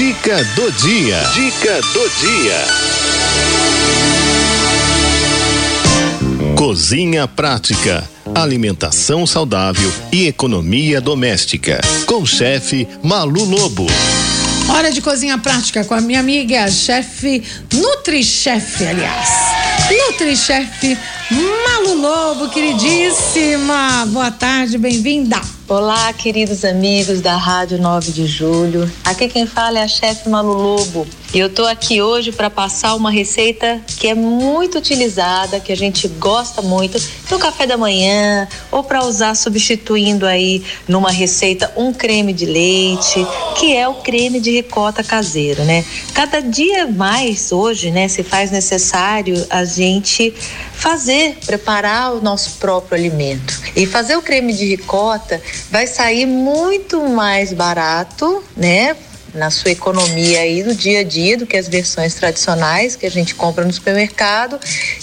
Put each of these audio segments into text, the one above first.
Dica do dia. Dica do dia. Cozinha prática, alimentação saudável e economia doméstica. Com o chefe Malu Lobo. Hora de cozinha prática com a minha amiga, chefe Nutri-Chef, aliás. Nutri-Chef Malu Lobo, queridíssima. Boa tarde, bem-vinda. Olá, queridos amigos da Rádio 9 de Julho. Aqui quem fala é a chefe Malu Lobo. E eu tô aqui hoje para passar uma receita que é muito utilizada, que a gente gosta muito no café da manhã ou para usar substituindo aí numa receita um creme de leite, que é o creme de ricota caseiro, né? Cada dia mais hoje, né, se faz necessário a gente fazer, preparar o nosso próprio alimento. E fazer o creme de ricota vai sair muito mais barato, né? na sua economia aí do dia a dia do que as versões tradicionais que a gente compra no supermercado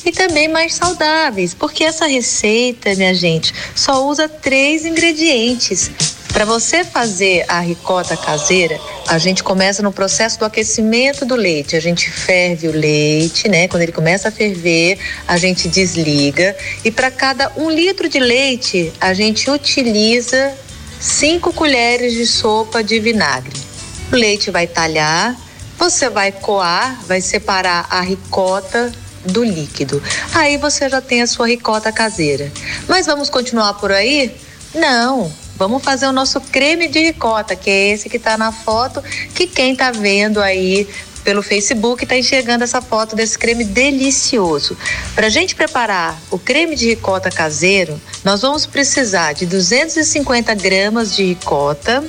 e também mais saudáveis, porque essa receita, minha gente, só usa três ingredientes. Para você fazer a ricota caseira, a gente começa no processo do aquecimento do leite. A gente ferve o leite, né? Quando ele começa a ferver, a gente desliga e para cada um litro de leite, a gente utiliza 5 colheres de sopa de vinagre. O leite vai talhar, você vai coar, vai separar a ricota do líquido. Aí você já tem a sua ricota caseira. Mas vamos continuar por aí? Não. Vamos fazer o nosso creme de ricota, que é esse que está na foto, que quem está vendo aí pelo Facebook está enxergando essa foto desse creme delicioso. Para a gente preparar o creme de ricota caseiro, nós vamos precisar de 250 gramas de ricota,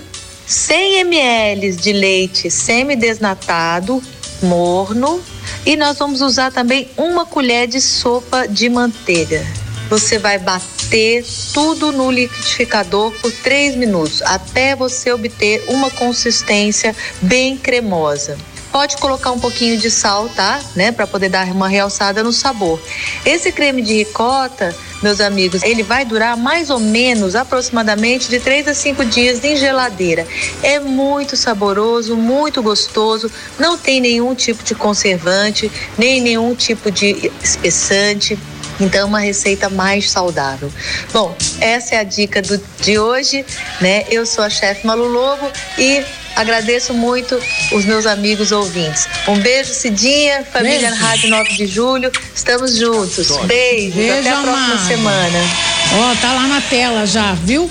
100 ml de leite semidesnatado, morno, e nós vamos usar também uma colher de sopa de manteiga. Você vai bater tudo no liquidificador por 3 minutos, até você obter uma consistência bem cremosa. Pode colocar um pouquinho de sal, tá? Né? Para poder dar uma realçada no sabor. Esse creme de ricota, meus amigos, ele vai durar mais ou menos aproximadamente de 3 a 5 dias em geladeira. É muito saboroso, muito gostoso, não tem nenhum tipo de conservante, nem nenhum tipo de espessante. Então, uma receita mais saudável. Bom, essa é a dica do, de hoje, né? Eu sou a chefe Malu Lobo e Agradeço muito os meus amigos ouvintes. Um beijo, Cidinha, família beijo. Rádio 9 de Julho. Estamos juntos. Beijo. Beijo até a próxima semana. Ó, oh, tá lá na tela já, viu?